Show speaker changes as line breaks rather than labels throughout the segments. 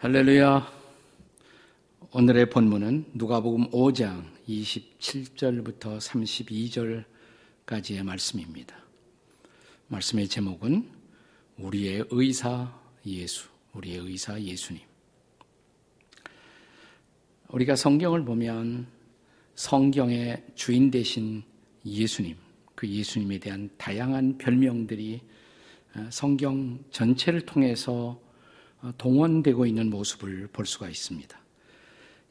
할렐루야. 오늘의 본문은 누가복음 5장 27절부터 32절까지의 말씀입니다. 말씀의 제목은 우리의 의사 예수, 우리의 의사 예수님. 우리가 성경을 보면 성경의 주인 되신 예수님, 그 예수님에 대한 다양한 별명들이 성경 전체를 통해서 동원되고 있는 모습을 볼 수가 있습니다.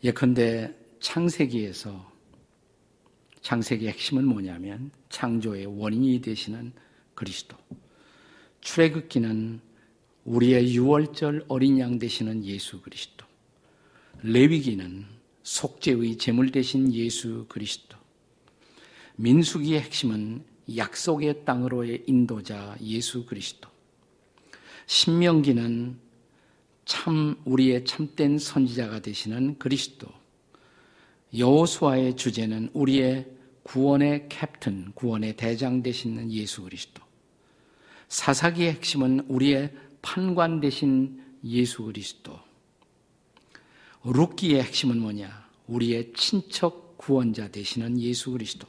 예컨대 창세기에서 창세기의 핵심은 뭐냐면 창조의 원인이 되시는 그리스도. 출애굽기는 우리의 유월절 어린 양 되시는 예수 그리스도. 레위기는 속죄의 제물 되신 예수 그리스도. 민수기의 핵심은 약속의 땅으로의 인도자 예수 그리스도. 신명기는 참 우리의 참된 선지자가 되시는 그리스도. 여호수아의 주제는 우리의 구원의 캡틴, 구원의 대장 되시는 예수 그리스도. 사사기의 핵심은 우리의 판관 되신 예수 그리스도. 룻기의 핵심은 뭐냐? 우리의 친척 구원자 되시는 예수 그리스도.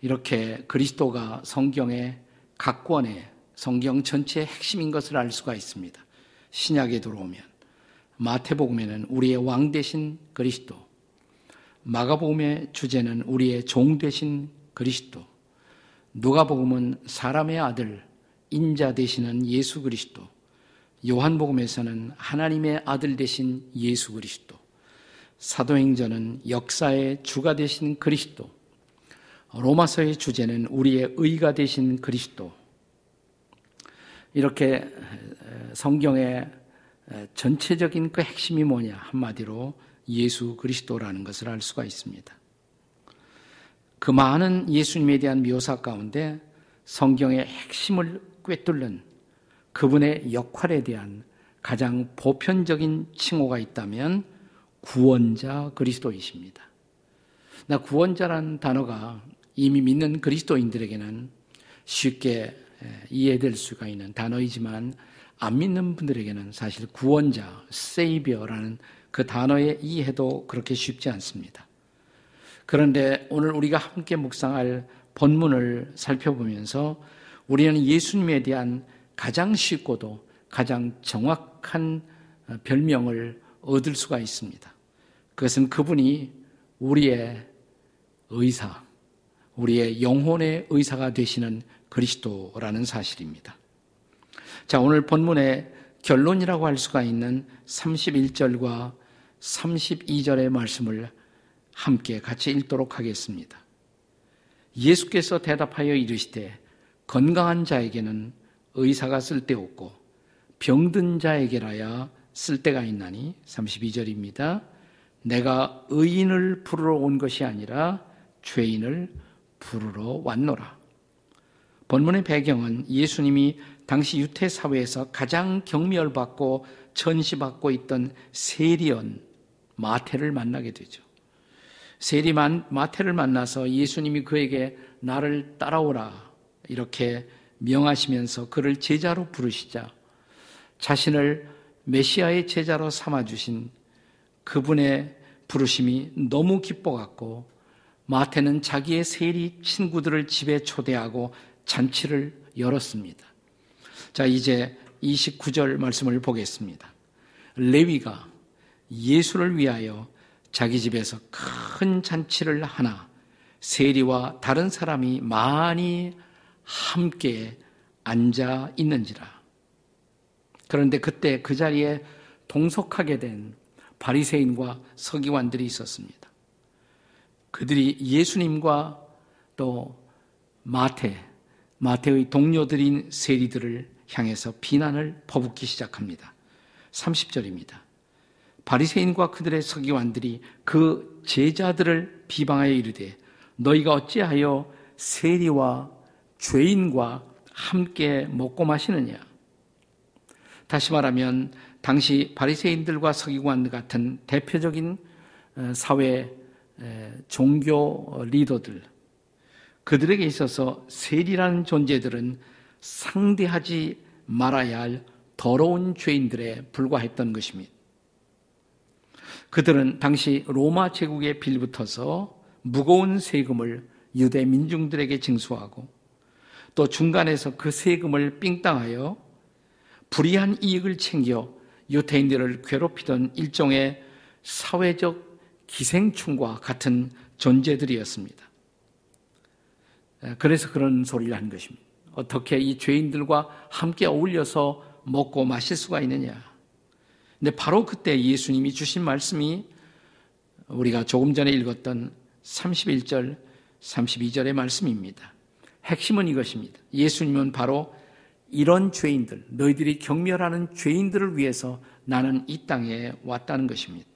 이렇게 그리스도가 성경의 각 권의 성경 전체의 핵심인 것을 알 수가 있습니다. 신약에 들어오면 마태복음에는 우리의 왕 되신 그리스도, 마가복음의 주제는 우리의 종 되신 그리스도, 누가복음은 사람의 아들, 인자 되시는 예수 그리스도, 요한복음에서는 하나님의 아들 되신 예수 그리스도, 사도행전은 역사의 주가 되신 그리스도, 로마서의 주제는 우리의 의가 되신 그리스도, 이렇게 성경의 전체적인 그 핵심이 뭐냐 한마디로 예수 그리스도라는 것을 알 수가 있습니다. 그 많은 예수님에 대한 묘사 가운데 성경의 핵심을 꿰뚫는 그분의 역할에 대한 가장 보편적인 칭호가 있다면 구원자 그리스도이십니다. 나 구원자라는 단어가 이미 믿는 그리스도인들에게는 쉽게 이해될 수가 있는 단어이지만 안 믿는 분들에게는 사실 구원자, 세이비어라는 그 단어의 이해도 그렇게 쉽지 않습니다. 그런데 오늘 우리가 함께 묵상할 본문을 살펴보면서 우리는 예수님에 대한 가장 쉽고도 가장 정확한 별명을 얻을 수가 있습니다. 그것은 그분이 우리의 의사, 우리의 영혼의 의사가 되시는 그리스도라는 사실입니다. 자, 오늘 본문의 결론이라고 할 수가 있는 31절과 32절의 말씀을 함께 같이 읽도록 하겠습니다. 예수께서 대답하여 이르시되 건강한 자에게는 의사가 쓸데없고 병든 자에게라야 쓸데가 있나니 32절입니다. 내가 의인을 부르러 온 것이 아니라 죄인을 부르러 왔노라. 본문의 배경은 예수님이 당시 유태 사회에서 가장 경멸받고 전시받고 있던 세리언 마태를 만나게 되죠. 세리 마태를 만나서 예수님이 그에게 나를 따라오라 이렇게 명하시면서 그를 제자로 부르시자 자신을 메시아의 제자로 삼아 주신 그분의 부르심이 너무 기뻐갖고 마태는 자기의 세리 친구들을 집에 초대하고 잔치를 열었습니다. 자, 이제 29절 말씀을 보겠습니다. 레위가 예수를 위하여 자기 집에서 큰 잔치를 하나 세리와 다른 사람이 많이 함께 앉아 있는지라. 그런데 그때 그 자리에 동석하게 된 바리새인과 서기관들이 있었습니다. 그들이 예수님과 또 마태 마태의 동료들인 세리들을 향해서 비난을 퍼붓기 시작합니다. 30절입니다. 바리새인과 그들의 서기관들이 그 제자들을 비방하여 이르되 너희가 어찌하여 세리와 죄인과 함께 먹고 마시느냐? 다시 말하면 당시 바리새인들과 서기관 같은 대표적인 어, 사회 종교 리더들 그들에게 있어서 세리라는 존재들은 상대하지 말아야 할 더러운 죄인들에 불과했던 것입니다. 그들은 당시 로마 제국에 빌붙어서 무거운 세금을 유대 민중들에게 징수하고 또 중간에서 그 세금을 삥땅하여 불이한 이익을 챙겨 유태인들을 괴롭히던 일종의 사회적 기생충과 같은 존재들이었습니다. 그래서 그런 소리를 한 것입니다. 어떻게 이 죄인들과 함께 어울려서 먹고 마실 수가 있느냐. 근데 바로 그때 예수님이 주신 말씀이 우리가 조금 전에 읽었던 31절, 32절의 말씀입니다. 핵심은 이것입니다. 예수님은 바로 이런 죄인들, 너희들이 경멸하는 죄인들을 위해서 나는 이 땅에 왔다는 것입니다.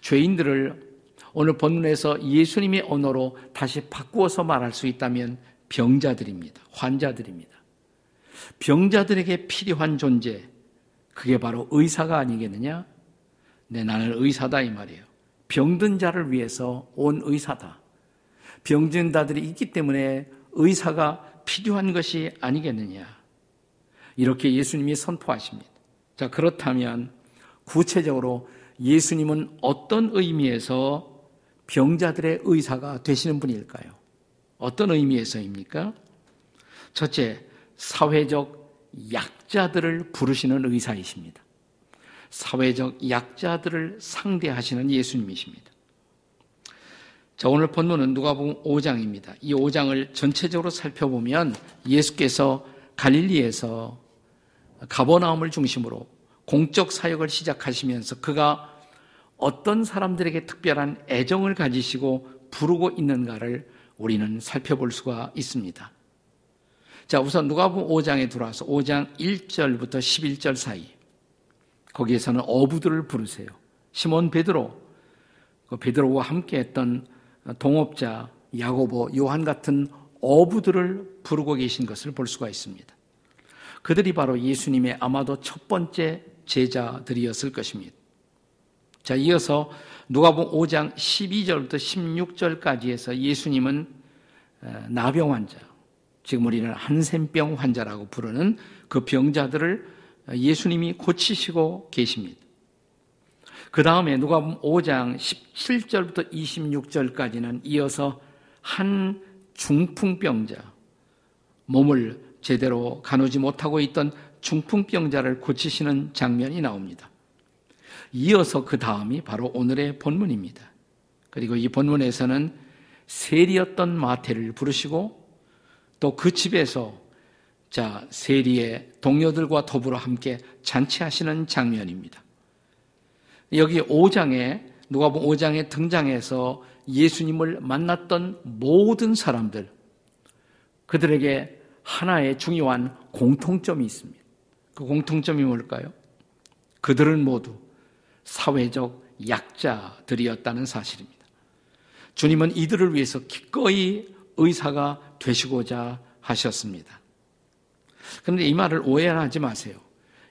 죄인들을 오늘 본문에서 예수님의 언어로 다시 바꾸어서 말할 수 있다면 병자들입니다. 환자들입니다. 병자들에게 필요한 존재, 그게 바로 의사가 아니겠느냐? 네, 나는 의사다 이 말이에요. 병든 자를 위해서 온 의사다. 병든 자들이 있기 때문에 의사가 필요한 것이 아니겠느냐. 이렇게 예수님이 선포하십니다. 자, 그렇다면 구체적으로 예수님은 어떤 의미에서 병자들의 의사가 되시는 분일까요? 어떤 의미에서입니까? 첫째, 사회적 약자들을 부르시는 의사이십니다. 사회적 약자들을 상대하시는 예수님이십니다. 자, 오늘 본문은 누가복음 5장입니다. 이 5장을 전체적으로 살펴보면 예수께서 갈릴리에서 가버나움을 중심으로 공적 사역을 시작하시면서 그가 어떤 사람들에게 특별한 애정을 가지시고 부르고 있는가를 우리는 살펴볼 수가 있습니다. 자, 우선 누가복음 5장에 들어와서 5장 1절부터 11절 사이 거기에서는 어부들을 부르세요. 시몬 베드로, 그 베드로와 함께 했던 동업자 야고보, 요한 같은 어부들을 부르고 계신 것을 볼 수가 있습니다. 그들이 바로 예수님의 아마도 첫 번째 제자들이었을 것입니다. 자, 이어서 누가복음 5장 12절부터 16절까지 해서 예수님은 나병 환자, 지금 우리는 한센병 환자라고 부르는 그 병자들을 예수님이 고치시고 계십니다. 그 다음에 누가복음 5장 17절부터 26절까지는 이어서 한 중풍병자, 몸을 제대로 가누지 못하고 있던 중풍병자를 고치시는 장면이 나옵니다. 이어서 그 다음이 바로 오늘의 본문입니다. 그리고 이 본문에서는 세리였던 마태를 부르시고 또 그 집에서 자, 세리의 동료들과 더불어 함께 잔치하시는 장면입니다. 여기 5장에 누가복음 5장에 등장해서 예수님을 만났던 모든 사람들 그들에게 하나의 중요한 공통점이 있습니다. 그 공통점이 뭘까요? 그들은 모두 사회적 약자들이었다는 사실입니다. 주님은 이들을 위해서 기꺼이 의사가 되시고자 하셨습니다. 그런데 이 말을 오해하지 마세요.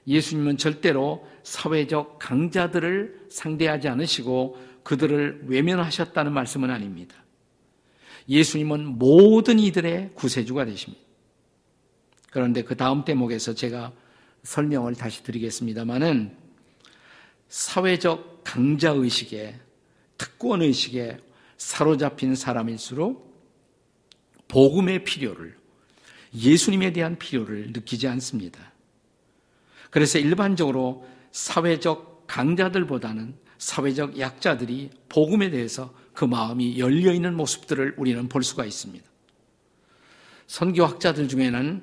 예수님은 절대로 사회적 강자들을 상대하지 않으시고 그들을 외면하셨다는 말씀은 아닙니다. 예수님은 모든 이들의 구세주가 되십니다. 그런데 그 다음 대목에서 제가 설명을 다시 드리겠습니다만은 사회적 강자 의식에 특권 의식에 사로잡힌 사람일수록 복음의 필요를 예수님에 대한 필요를 느끼지 않습니다. 그래서 일반적으로 사회적 강자들보다는 사회적 약자들이 복음에 대해서 그 마음이 열려 있는 모습들을 우리는 볼 수가 있습니다. 선교학자들 중에는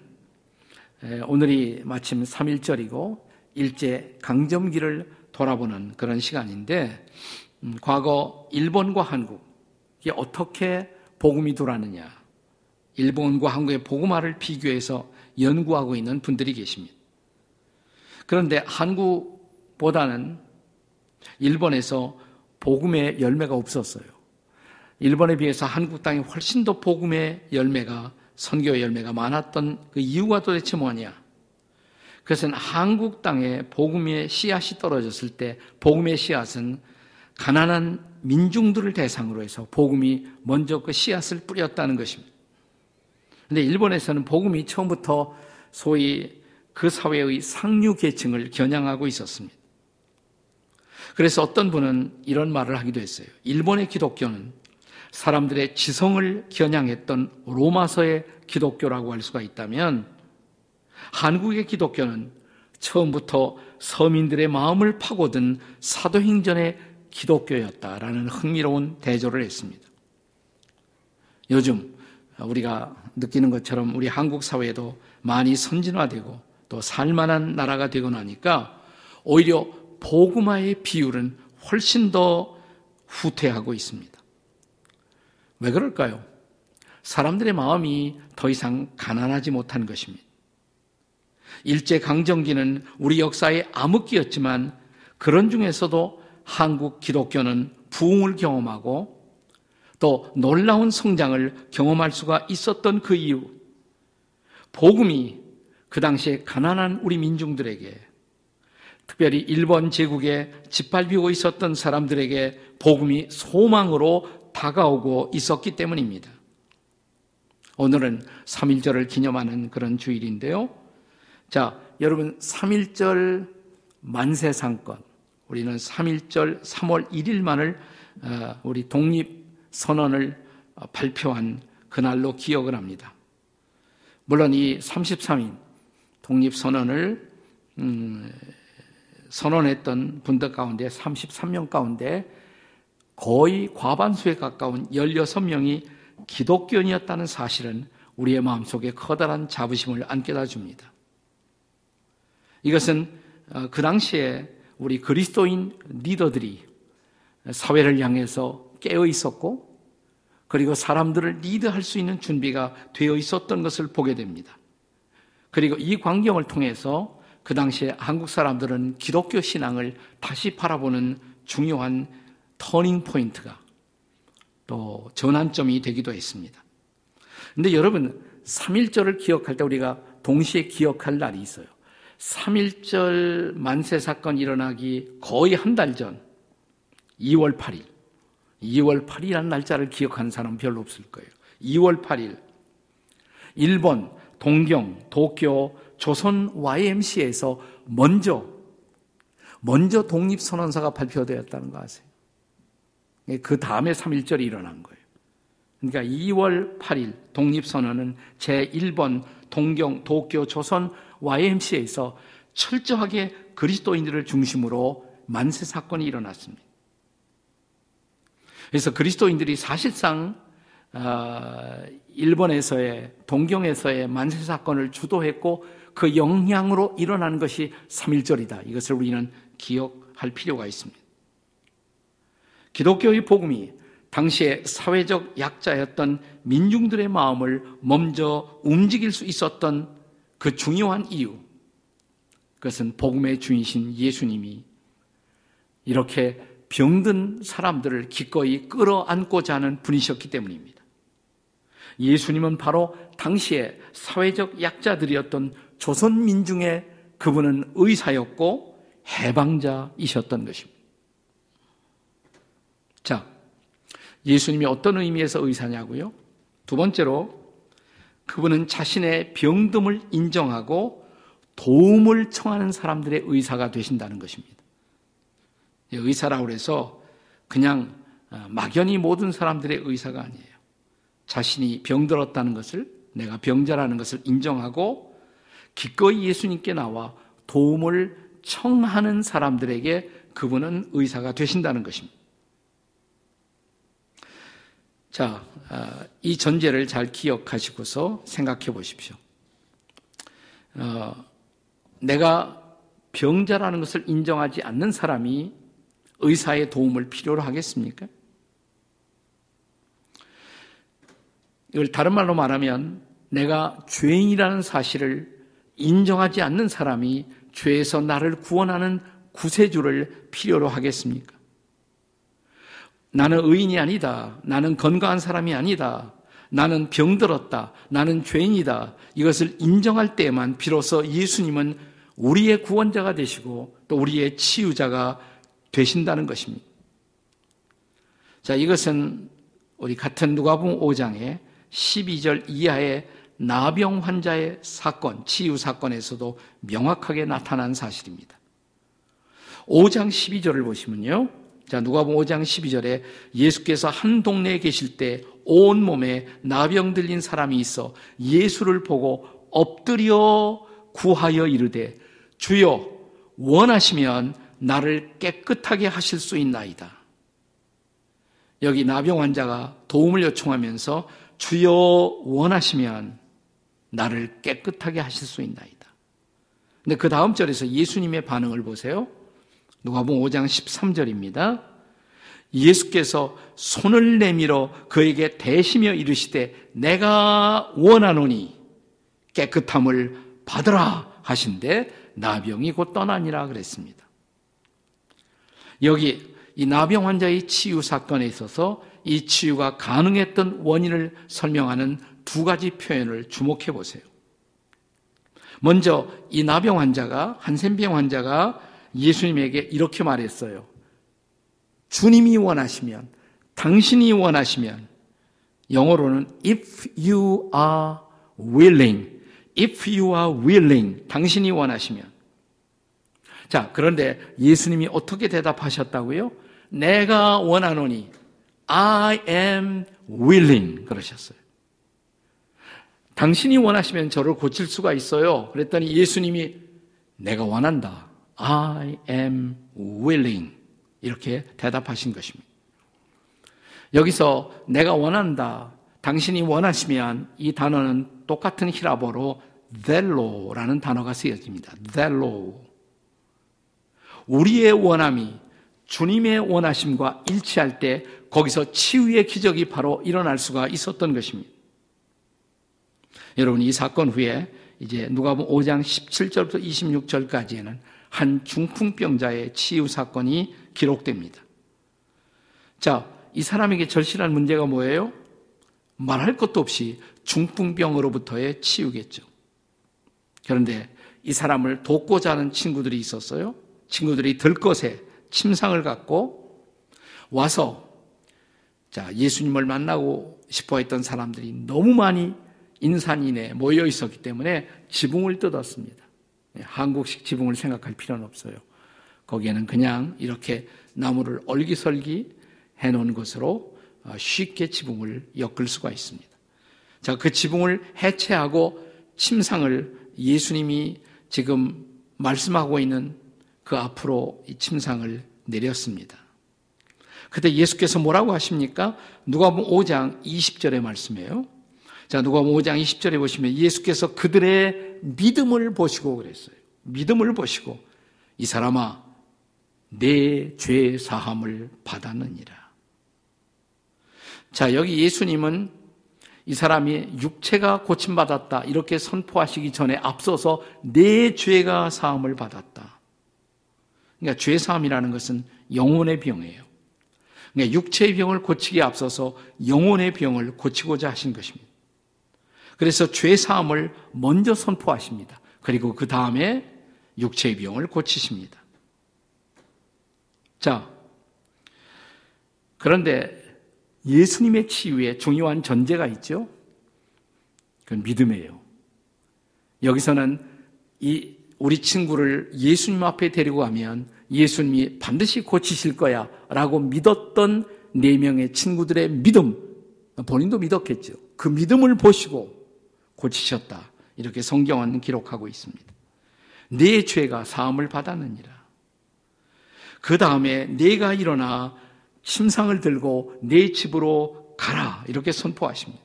오늘이 마침 3일절이고 일제 강점기를 돌아보는 그런 시간인데 음, 과거 일본과 한국이 어떻게 복음이 돌았느냐 일본과 한국의 복음화를 비교해서 연구하고 있는 분들이 계십니다. 그런데 한국보다는 일본에서 복음의 열매가 없었어요. 일본에 비해서 한국 땅이 훨씬 더 복음의 열매가 선교의 열매가 많았던 그 이유가 도대체 뭐냐? 그것은 한국 땅에 복음의 씨앗이 떨어졌을 때 복음의 씨앗은 가난한 민중들을 대상으로 해서 복음이 먼저 그 씨앗을 뿌렸다는 것입니다. 근데 일본에서는 복음이 처음부터 소위 그 사회의 상류 계층을 겨냥하고 있었습니다. 그래서 어떤 분은 이런 말을 하기도 했어요. 일본의 기독교는 사람들의 지성을 겨냥했던 로마서의 기독교라고 할 수가 있다면 한국의 기독교는 처음부터 서민들의 마음을 파고든 사도행전의 기독교였다라는 흥미로운 대조를 했습니다. 요즘 우리가 느끼는 것처럼 우리 한국 사회도 많이 선진화되고 또 살만한 나라가 되고 나니까 오히려 복음화의 비율은 훨씬 더 후퇴하고 있습니다. 왜 그럴까요? 사람들의 마음이 더 이상 가난하지 못한 것입니다. 일제 강점기는 우리 역사의 암흑기였지만 그런 중에서도 한국 기독교는 부흥을 경험하고 또 놀라운 성장을 경험할 수가 있었던 그 이유, 복음이 그 당시에 가난한 우리 민중들에게 특별히 일본 제국에 짓밟히고 있었던 사람들에게 복음이 소망으로 다가오고 있었기 때문입니다. 오늘은 3.1절을 기념하는 그런 주일인데요. 자, 여러분 3.1절 만세상권 우리는 3.1절 3월 1일만을 어, 우리 독립선언을 발표한 그날로 기억을 합니다. 물론 이 33인 독립선언을 음, 선언했던 분들 가운데 33명 가운데 거의 과반수에 가까운 16명이 기독교인이었다는 사실은 우리의 마음속에 커다란 자부심을 안겨다 줍니다. 이것은 어, 그 당시에 우리 그리스도인 리더들이 사회를 향해서 깨어 있었고 그리고 사람들을 리드할 수 있는 준비가 되어 있었던 것을 보게 됩니다. 그리고 이 광경을 통해서 그 당시에 한국 사람들은 기독교 신앙을 다시 바라보는 중요한 터닝 포인트가 또 전환점이 되기도 했습니다. 근데 여러분, 3.1절을 기억할 때 우리가 동시에 기억할 날이 있어요. 3.1절 만세 사건 일어나기 거의 한 달 전, 2월 8일. 2월 8일이라는 날짜를 기억하는 사람 별로 없을 거예요. 2월 8일. 일본, 동경, 도쿄, 조선 YMCA에서 먼저, 먼저 독립선언서가 발표되었다는 거 아세요? 그 다음에 3.1절이 일어난 거예요. 그러니까 2월 8일 독립선언은 제1번 동경, 도쿄, 조선 YMCA에서 철저하게 그리스도인들을 중심으로 만세 사건이 일어났습니다. 그래서 그리스도인들이 사실상 어, 일본에서의 동경에서의 만세 사건을 주도했고 그 영향으로 일어난 것이 3.1절이다. 이것을 우리는 기억할 필요가 있습니다. 기독교의 복음이 당시에 사회적 약자였던 민중들의 마음을 먼저 움직일 수 있었던 그 중요한 이유, 그것은 복음의 주인신 예수님이 이렇게 병든 사람들을 기꺼이 끌어안고자 하는 분이셨기 때문입니다. 예수님은 바로 당시에 사회적 약자들이었던 조선 민중의 그분은 의사였고 해방자이셨던 것입니다. 자, 예수님이 어떤 의미에서 의사냐고요? 두 번째로 그분은 자신의 병듦을 인정하고 도움을 청하는 사람들의 의사가 되신다는 것입니다. 의사라고 해서 그냥 어, 막연히 모든 사람들의 의사가 아니에요. 자신이 병들었다는 것을 내가 병자라는 것을 인정하고 기꺼이 예수님께 나와 도움을 청하는 사람들에게 그분은 의사가 되신다는 것입니다. 자, 아, 이 전제를 잘 기억하시고서 생각해 보십시오. 어, 내가 병자라는 것을 인정하지 않는 사람이 의사의 도움을 필요로 하겠습니까? 이걸 다른 말로 말하면 내가 죄인이라는 사실을 인정하지 않는 사람이 죄에서 나를 구원하는 구세주를 필요로 하겠습니까? 나는 의인이 아니다. 나는 건강한 사람이 아니다. 나는 병들었다. 나는 죄인이다. 이것을 인정할 때만 비로소 예수님은 우리의 구원자가 되시고 또 우리의 치유자가 되신다는 것입니다. 자, 이것은 우리 같은 누가복음 5장의 12절 이하의 나병 환자의 사건, 치유 사건에서도 명확하게 나타난 사실입니다. 5장 12절을 보시면요. 자, 누가복음 5장 12절에 예수께서 한 동네에 계실 때 온 몸에 나병 들린 사람이 있어 예수를 보고 엎드려 구하여 이르되 주여 원하시면 나를 깨끗하게 하실 수 있나이다. 여기 나병 환자가 도움을 요청하면서 주여 원하시면 나를 깨끗하게 하실 수 있나이다. 근데 그 다음 절에서 예수님의 반응을 보세요. 누가복음 5장 13절입니다. 예수께서 손을 내밀어 그에게 대시며 이르시되 내가 원하노니 깨끗함을 받으라 하신데 나병이 곧 떠나니라 그랬습니다. 여기 이 나병 환자의 치유 사건에 있어서 이 치유가 가능했던 원인을 설명하는 두 가지 표현을 주목해 보세요. 먼저 이 나병 환자가 한센병 환자가 예수님에게 이렇게 말했어요. 주님이 원하시면, 당신이 원하시면, 영어로는 if you are willing, if you are willing, 당신이 원하시면. 자, 그런데 예수님이 어떻게 대답하셨다고요? 내가 원하노니, I am willing, 그러셨어요. 당신이 원하시면 저를 고칠 수가 있어요. 그랬더니 예수님이 내가 원한다. I am willing. 이렇게 대답하신 것입니다. 여기서 내가 원한다. 당신이 원하시면 이 단어는 똑같은 히라보로 델로라는 단어가 쓰여집니다. 델로. 우리의 원함이 주님의 원하심과 일치할 때 거기서 치유의 기적이 바로 일어날 수가 있었던 것입니다. 여러분 이 사건 후에 이제 누가복음 5장 17절부터 26절까지에는 한 중풍병자의 치유 사건이 기록됩니다. 자, 이 사람에게 절실한 문제가 뭐예요? 말할 것도 없이 중풍병으로부터의 치유겠죠. 그런데 이 사람을 돕고자 하는 친구들이 있었어요. 친구들이 들것에 침상을 갖고 와서 자, 예수님을 만나고 싶어 했던 사람들이 너무 많이 인산인에 모여 있었기 때문에 지붕을 뜯었습니다. 예, 한국식 지붕을 생각할 필요는 없어요. 거기에는 그냥 이렇게 나무를 얼기설기 해놓은 것으로 어, 쉽게 지붕을 엮을 수가 있습니다. 자, 그 지붕을 해체하고 침상을 예수님이 지금 말씀하고 있는 그 앞으로 이 침상을 내렸습니다. 그때 예수께서 뭐라고 하십니까? 누가복음 5장 20절의 말씀이에요. 자, 누가복음 5장 20절에 보시면 예수께서 그들의 믿음을 보시고 그랬어요. 믿음을 보시고 이 사람아 내 죄 사함을 받았느니라. 자, 여기 예수님은 이 사람이 육체가 고침받았다. 이렇게 선포하시기 전에 앞서서 내 죄가 사함을 받았다. 그러니까 죄 사함이라는 것은 영혼의 병이에요. 그러니까 육체의 병을 고치기에 앞서서 영혼의 병을 고치고자 하신 것입니다. 그래서 죄 사함을 먼저 선포하십니다. 그리고 그 다음에 육체의 병을 고치십니다. 자, 그런데 예수님의 치유에 중요한 전제가 있죠. 그건 믿음이에요. 여기서는 이 우리 친구를 예수님 앞에 데리고 가면 예수님이 반드시 고치실 거야 라고 믿었던 네 명의 친구들의 믿음, 본인도 믿었겠죠. 그 믿음을 보시고 고치셨다. 이렇게 성경은 기록하고 있습니다. 네 죄가 사함을 받았느니라. 그 다음에 내가 일어나 침상을 들고 내 집으로 가라. 이렇게 선포하십니다.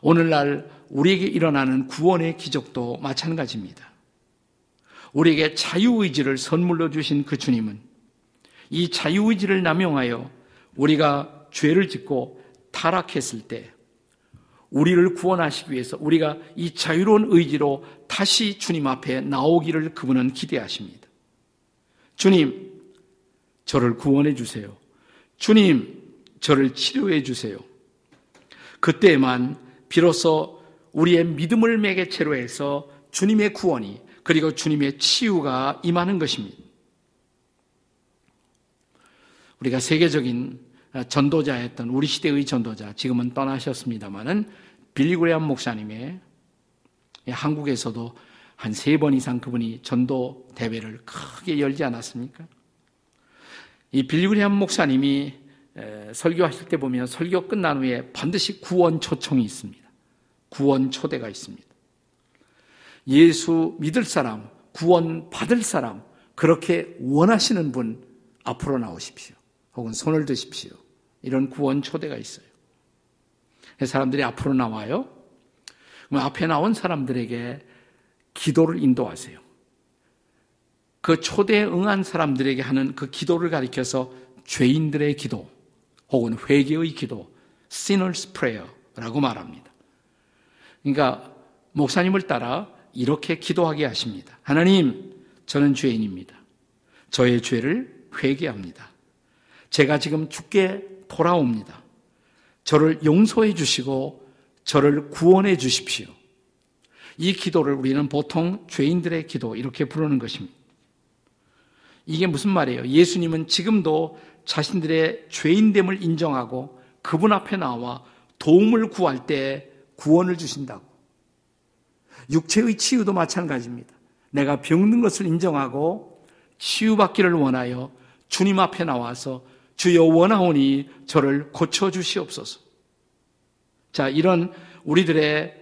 오늘날 우리에게 일어나는 구원의 기적도 마찬가지입니다. 우리에게 자유의지를 선물로 주신 그 주님은 이 자유의지를 남용하여 우리가 죄를 짓고 타락했을 때 우리를 구원하시기 위해서 우리가 이 자유로운 의지로 다시 주님 앞에 나오기를 그분은 기대하십니다. 주님, 저를 구원해 주세요. 주님, 저를 치료해 주세요. 그때만 비로소 우리의 믿음을 매개체로 해서 주님의 구원이 그리고 주님의 치유가 임하는 것입니다. 우리가 세계적인 전도자였던 우리 시대의 전도자, 지금은 떠나셨습니다마는 빌리그레암 목사님의 한국에서도 한 세 번 이상 그분이 전도 대회를 크게 열지 않았습니까? 이 빌리그레암 목사님이 설교하실 때 보면 설교 끝난 후에 반드시 구원 초청이 있습니다. 구원 초대가 있습니다. 예수 믿을 사람, 구원 받을 사람, 그렇게 원하시는 분 앞으로 나오십시오. 혹은 손을 드십시오. 이런 구원 초대가 있어요. 사람들이 앞으로 나와요. 앞에 나온 사람들에게 기도를 인도하세요. 그 초대에 응한 사람들에게 하는 그 기도를 가리켜서 죄인들의 기도 혹은 회개의 기도, sinners prayer라고 말합니다. 그러니까 목사님을 따라 이렇게 기도하게 하십니다. 하나님, 저는 죄인입니다. 저의 죄를 회개합니다. 제가 지금 죽게 돌아옵니다. 저를 용서해 주시고 저를 구원해 주십시오. 이 기도를 우리는 보통 죄인들의 기도 이렇게 부르는 것입니다. 이게 무슨 말이에요? 예수님은 지금도 자신들의 죄인됨을 인정하고 그분 앞에 나와 도움을 구할 때 구원을 주신다고. 육체의 치유도 마찬가지입니다. 내가 병든 것을 인정하고 치유받기를 원하여 주님 앞에 나와서 주여 원하오니 저를 고쳐 주시옵소서. 자, 이런 우리들의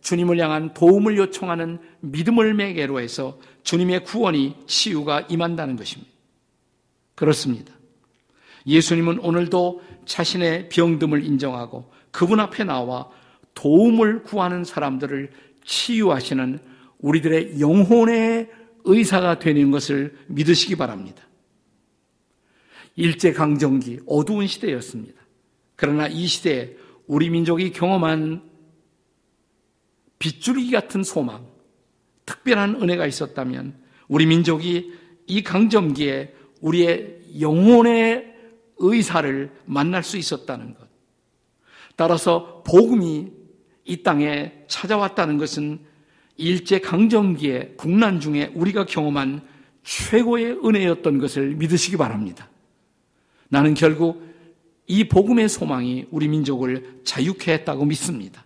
주님을 향한 도움을 요청하는 믿음을 매개로 해서 주님의 구원이 치유가 임한다는 것입니다. 그렇습니다. 예수님은 오늘도 자신의 병듦을 인정하고 그분 앞에 나와 도움을 구하는 사람들을 치유하시는 우리들의 영혼의 의사가 되는 것을 믿으시기 바랍니다. 일제강점기 어두운 시대였습니다. 그러나 이 시대에 우리 민족이 경험한 빗줄기 같은 소망, 특별한 은혜가 있었다면 우리 민족이 이 강점기에 우리의 영혼의 의사를 만날 수 있었다는 것. 따라서 복음이 이 땅에 찾아왔다는 것은 일제 강점기의 국난 중에 우리가 경험한 최고의 은혜였던 것을 믿으시기 바랍니다. 나는 결국 이 복음의 소망이 우리 민족을 자유케 했다고 믿습니다.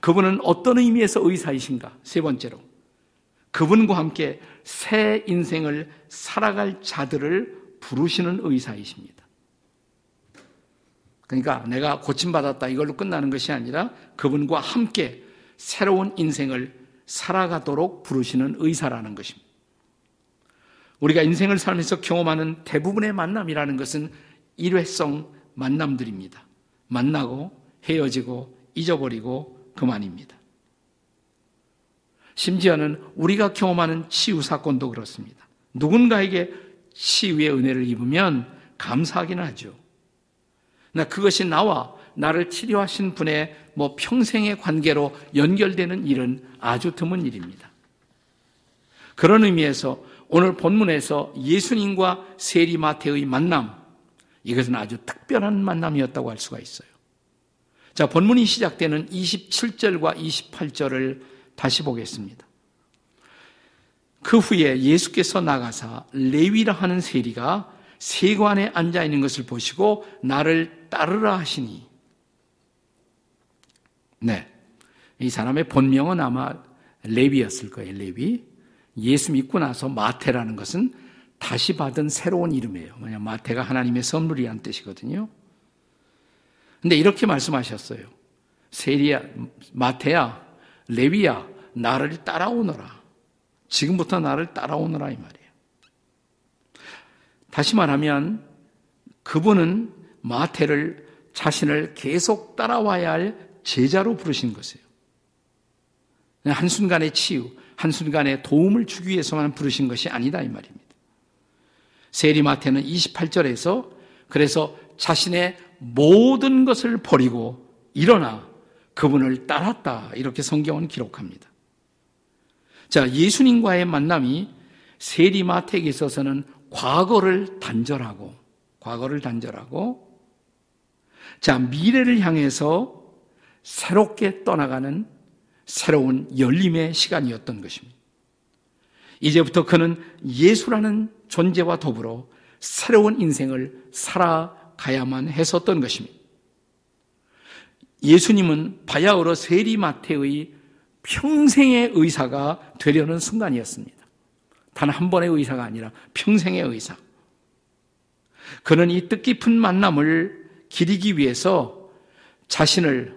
그분은 어떤 의미에서 의사이신가? 세 번째로. 그분과 함께 새 인생을 살아갈 자들을 부르시는 의사이십니다. 그러니까 내가 고침받았다 이걸로 끝나는 것이 아니라 그분과 함께 새로운 인생을 살아가도록 부르시는 의사라는 것입니다. 우리가 인생을 살면서 경험하는 대부분의 만남이라는 것은 일회성 만남들입니다. 만나고 헤어지고 잊어버리고 그만입니다. 심지어는 우리가 경험하는 치유 사건도 그렇습니다. 누군가에게 치유의 은혜를 입으면 감사하기는 하죠. 나 그것이 나와 나를 치료하신 분의 뭐 평생의 관계로 연결되는 일은 아주 드문 일입니다. 그런 의미에서 오늘 본문에서 예수님과 세리마태의 만남, 이것은 아주 특별한 만남이었다고 할 수가 있어요. 자, 본문이 시작되는 27절과 28절을 다시 보겠습니다. 그 후에 예수께서 나가사 레위라 하는 세리가 세관에 앉아 있는 것을 보시고 나를 따르라 하시니. 네. 이 사람의 본명은 아마 레위였을 거예요, 레위. 예수 믿고 나서 마태라는 것은 다시 받은 새로운 이름이에요. 뭐냐, 마태가 하나님의 선물이란 뜻이거든요. 근데 이렇게 말씀하셨어요. 세리야, 마태야, 레위야, 나를 따라오너라. 지금부터 나를 따라오너라 이 말이에요. 다시 말하면 그분은 마태를 자신을 계속 따라와야 할 제자로 부르신 것이에요. 한순간의 치유, 한순간의 도움을 주기 위해서만 부르신 것이 아니다 이 말입니다. 세리마태는 28절에서 그래서 자신의 모든 것을 버리고 일어나 그분을 따랐다 이렇게 성경은 기록합니다. 자, 예수님과의 만남이 세리마택에 있어서는 과거를 단절하고, 과거를 단절하고, 자, 미래를 향해서 새롭게 떠나가는 새로운 열림의 시간이었던 것입니다. 이제부터 그는 예수라는 존재와 더불어 새로운 인생을 살아가야만 했었던 것입니다. 예수님은 바야흐로 세리마태의 평생의 의사가 되려는 순간이었습니다. 단 한 번의 의사가 아니라 평생의 의사. 그는 이 뜻깊은 만남을 기리기 위해서 자신을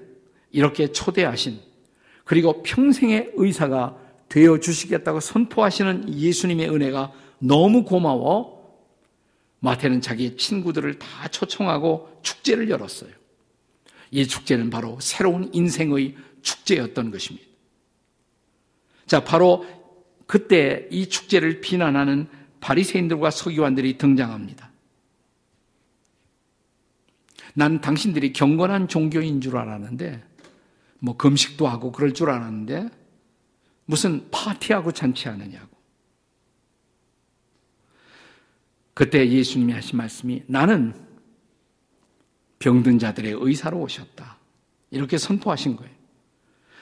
이렇게 초대하신 그리고 평생의 의사가 되어 주시겠다고 선포하시는 예수님의 은혜가 너무 고마워 마태는 자기의 친구들을 다 초청하고 축제를 열었어요. 이 축제는 바로 새로운 인생의 축제였던 것입니다. 자, 바로 그때 이 축제를 비난하는 바리새인들과 서기관들이 등장합니다. 난 당신들이 경건한 종교인 줄 알았는데 뭐 금식도 하고 그럴 줄 알았는데 무슨 파티하고 잔치하느냐고. 그때 예수님이 하신 말씀이 나는 병든 자들의 의사로 오셨다. 이렇게 선포하신 거예요.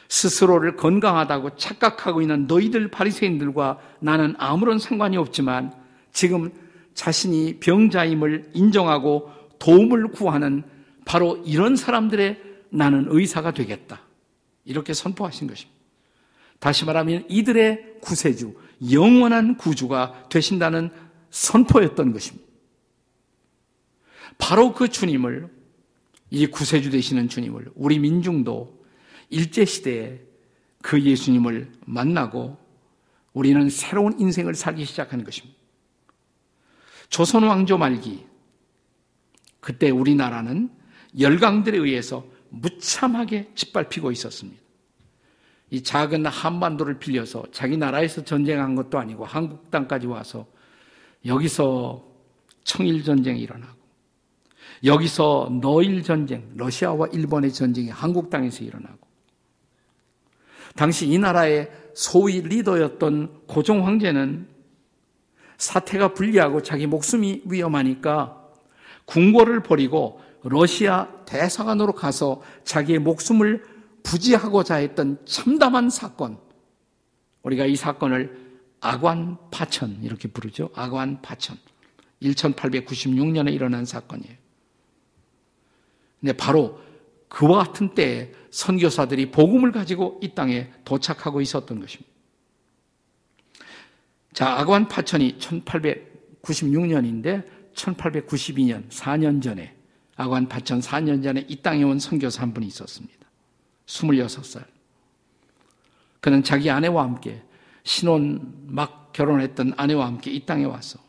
스스로를 건강하다고 착각하고 있는 너희들 바리새인들과 나는 아무런 상관이 없지만 지금 자신이 병자임을 인정하고 도움을 구하는 바로 이런 사람들의 나는 의사가 되겠다. 이렇게 선포하신 것입니다. 다시 말하면 이들의 구세주, 영원한 구주가 되신다는 선포였던 것입니다. 바로 그 주님을, 이 구세주 되시는 주님을 우리 민중도 일제 시대에 그 예수님을 만나고 우리는 새로운 인생을 살기 시작하는 것입니다. 조선 왕조 말기, 그때 우리나라는 열강들에 의해서 무참하게 짓밟히고 있었습니다. 이 작은 한반도를 빌려서 자기 나라에서 전쟁한 것도 아니고 한국 땅까지 와서 여기서 청일 전쟁이 일어나고 여기서 너일 전쟁, 러시아와 일본의 전쟁이 한국 땅에서 일어나고 당시 이 나라의 소위 리더였던 고종 황제는 사태가 불리하고 자기 목숨이 위험하니까 궁궐을 버리고 러시아 대사관으로 가서 자기의 목숨을 부지하고자 했던 참담한 사건. 우리가 이 사건을 아관 파천 이렇게 부르죠. 아관 파천. 1896년에 일어난 사건이에요. 근데 바로 그와 같은 때에 선교사들이 복음을 가지고 이 땅에 도착하고 있었던 것입니다. 자, 아관 파천이 1896년인데 1892년 4년 전에 아관 파천 4년 전에 이 땅에 온 선교사 한 분이 있었습니다. 26살. 그는 자기 아내와 함께 신혼 막 결혼했던 아내와 함께 이 땅에 와서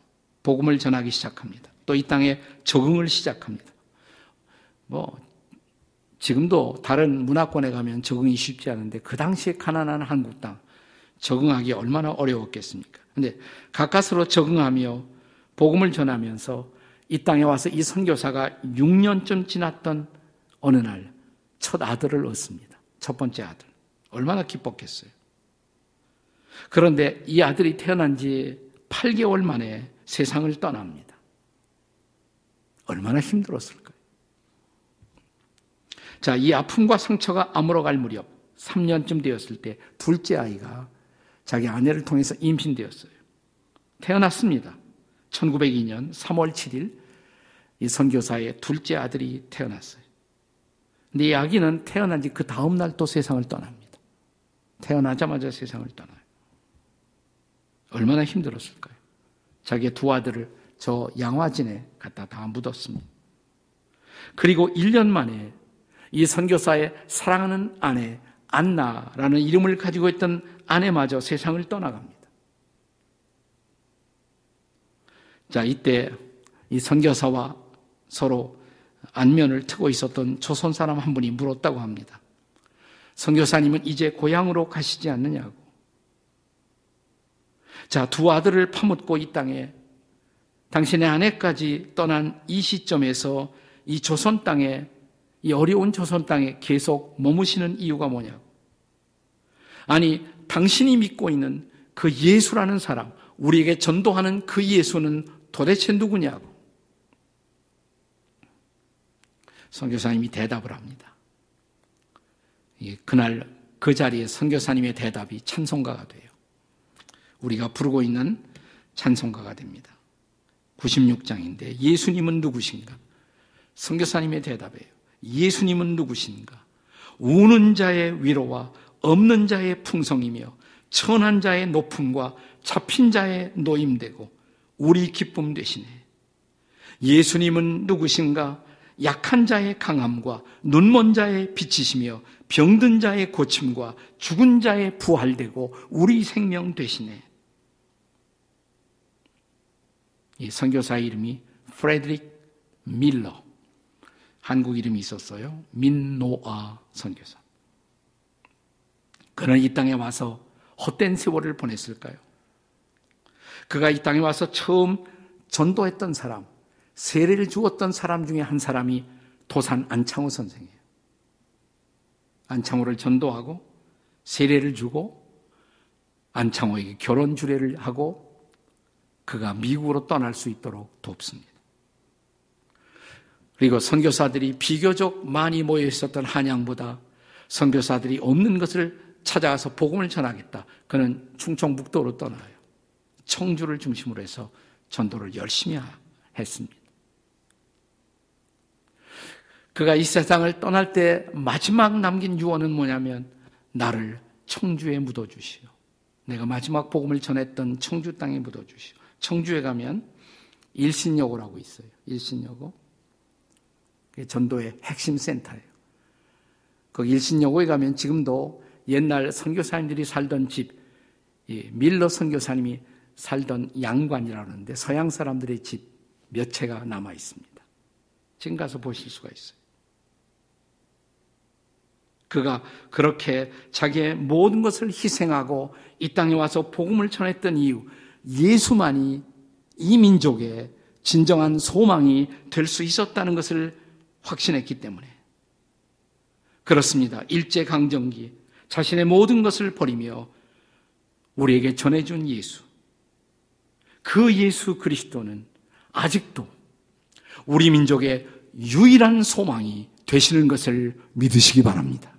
복음을 전하기 시작합니다. 또 이 땅에 적응을 시작합니다. 뭐 지금도 다른 문화권에 가면 적응이 쉽지 않은데 그 당시에 가난한 한국 땅 적응하기 얼마나 어려웠겠습니까? 근데 가까스로 적응하며 복음을 전하면서 이 땅에 와서 이 선교사가 6년쯤 지났던 어느 날 첫 아들을 얻습니다. 첫 번째 아들. 얼마나 기뻤겠어요. 그런데 이 아들이 태어난 지 8개월 만에 세상을 떠납니다. 얼마나 힘들었을까요? 자, 이 아픔과 상처가 아물어갈 무렵 3년쯤 되었을 때 둘째 아이가 자기 아내를 통해서 임신되었어요. 태어났습니다. 1902년 3월 7일 이 선교사의 둘째 아들이 태어났어요. 근데 이 아기는 태어난 지 그 다음 날 또 세상을 떠납니다. 태어나자마자 세상을 떠나요. 얼마나 힘들었을까요? 자기의 두 아들을 저 양화진에 갖다 다 묻었습니다. 그리고 1년 만에 이 선교사의 사랑하는 아내 안나라는 이름을 가지고 있던 아내마저 세상을 떠나갑니다. 자, 이때 이 선교사와 서로 안면을 트고 있었던 조선 사람 한 분이 물었다고 합니다. 선교사님은 이제 고향으로 가시지 않느냐고. 자, 두 아들을 파묻고 이 땅에 당신의 아내까지 떠난 이 시점에서 이 조선 땅에 이 어려운 조선 땅에 계속 머무시는 이유가 뭐냐고. 아니, 당신이 믿고 있는 그 예수라는 사람, 우리에게 전도하는 그 예수는 도대체 누구냐고. 선교사님이 대답을 합니다. 그날 그 자리에 선교사님의 대답이 찬송가가 돼요. 우리가 부르고 있는 찬송가가 됩니다. 96장인데 예수님은 누구신가? 선교사님의 대답이에요. 예수님은 누구신가? 우는 자의 위로와 없는 자의 풍성이며 천한 자의 높음과 잡힌 자의 노임되고 우리 기쁨 되시네. 예수님은 누구신가? 약한 자의 강함과 눈먼 자의 빛이시며 병든 자의 고침과 죽은 자의 부활되고 우리 생명 되시네. 이 선교사 이름이 프레드릭 밀러. 한국 이름이 있었어요. 민노아 선교사. 그는 이 땅에 와서 헛된 세월을 보냈을까요? 그가 이 땅에 와서 처음 전도했던 사람, 세례를 주었던 사람 중에 한 사람이 도산 안창호 선생이에요. 안창호를 전도하고 세례를 주고 안창호에게 결혼 주례를 하고 그가 미국으로 떠날 수 있도록 돕습니다. 그리고 선교사들이 비교적 많이 모여 있었던 한양보다 선교사들이 없는 것을 찾아가서 복음을 전하겠다. 그는 충청북도로 떠나요. 청주를 중심으로 해서 전도를 열심히 했습니다. 그가 이 세상을 떠날 때 마지막 남긴 유언은 뭐냐면 나를 청주에 묻어 주시오. 내가 마지막 복음을 전했던 청주 땅에 묻어 주시오. 청주에 가면 일신여고라고 있어요. 일신여고. 전도의 핵심 센터예요. 그 일신여고에 가면 지금도 옛날 선교사님들이 살던 집, 밀러 선교사님이 살던 양관이라고 하는데 서양 사람들의 집 몇 채가 남아 있습니다. 지금 가서 보실 수가 있어요. 그가 그렇게 자기의 모든 것을 희생하고 이 땅에 와서 복음을 전했던 이유, 예수만이 이 민족의 진정한 소망이 될 수 있었다는 것을 확신했기 때문에. 그렇습니다. 일제강점기, 자신의 모든 것을 버리며 우리에게 전해준 예수. 그 예수 그리스도는 아직도 우리 민족의 유일한 소망이 되시는 것을 믿으시기 바랍니다.